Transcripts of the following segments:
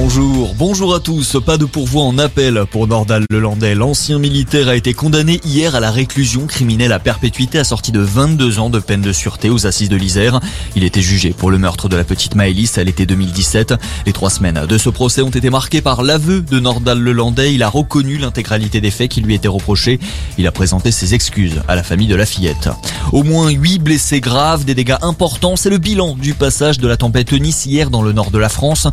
Bonjour, bonjour à tous. Pas de pourvoi en appel pour Nordal Lelandais. L'ancien militaire a été condamné hier à la réclusion criminelle à perpétuité assortie de 22 ans de peine de sûreté aux assises de l'Isère. Il était jugé pour le meurtre de la petite Maëlys à l'été 2017. Les trois semaines de ce procès ont été marquées par l'aveu de Nordal Lelandais. Il a reconnu l'intégralité des faits qui lui étaient reprochés. Il a présenté ses excuses à la famille de la fillette. Au moins 8 blessés graves, des dégâts importants. C'est le bilan du passage de la tempête Eunice hier dans le nord de la France.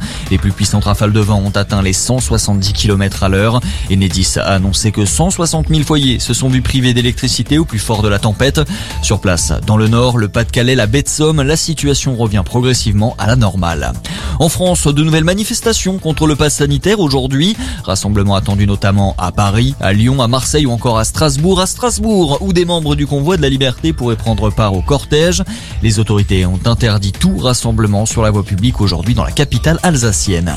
Rafales de vent ont atteint les 170 km à l'heure. Enedis a annoncé que 160 000 foyers se sont vus privés d'électricité au plus fort de la tempête. Sur place, dans le nord, le Pas-de-Calais, la baie de Somme, la situation revient progressivement à la normale. En France, de nouvelles manifestations contre le pass sanitaire aujourd'hui. Rassemblement attendu notamment à Paris, à Lyon, à Marseille ou encore à Strasbourg. À Strasbourg, où des membres du convoi de la liberté pourraient prendre part au cortège. Les autorités ont interdit tout rassemblement sur la voie publique aujourd'hui dans la capitale alsacienne.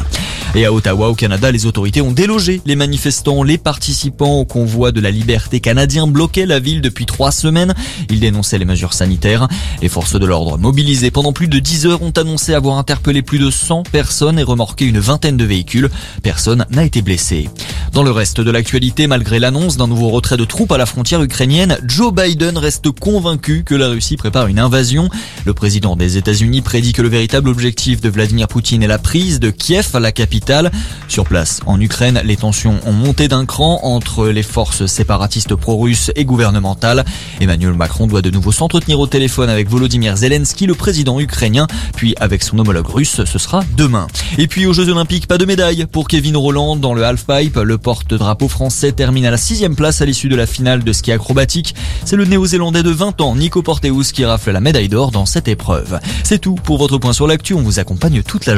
Et à Ottawa, au Canada, les autorités ont délogé les manifestants. Les participants au convoi de la liberté canadien bloquaient la ville depuis trois semaines. Ils dénonçaient les mesures sanitaires. Les forces de l'ordre mobilisées pendant plus de 10 heures ont annoncé avoir interpellé plus de 100 personnes et remorqué une vingtaine de véhicules. Personne n'a été blessé. Dans le reste de l'actualité, malgré l'annonce d'un nouveau retrait de troupes à la frontière ukrainienne, Joe Biden reste convaincu que la Russie prépare une invasion. Le président des États-Unis prédit que le véritable objectif de Vladimir Poutine est la prise de Kiev, la capitale. Sur place, en Ukraine, les tensions ont monté d'un cran entre les forces séparatistes pro-russes et gouvernementales. Emmanuel Macron doit de nouveau s'entretenir au téléphone avec Volodymyr Zelensky, le président ukrainien, puis avec son homologue russe, ce sera demain. Et puis aux Jeux Olympiques, pas de médaille pour Kevin Roland dans le halfpipe. Porte-drapeau français termine à la sixième place à l'issue de la finale de ski acrobatique. C'est le néo-zélandais de 20 ans, Nico Porteus, qui rafle la médaille d'or dans cette épreuve. C'est tout pour votre point sur l'actu. On vous accompagne toute la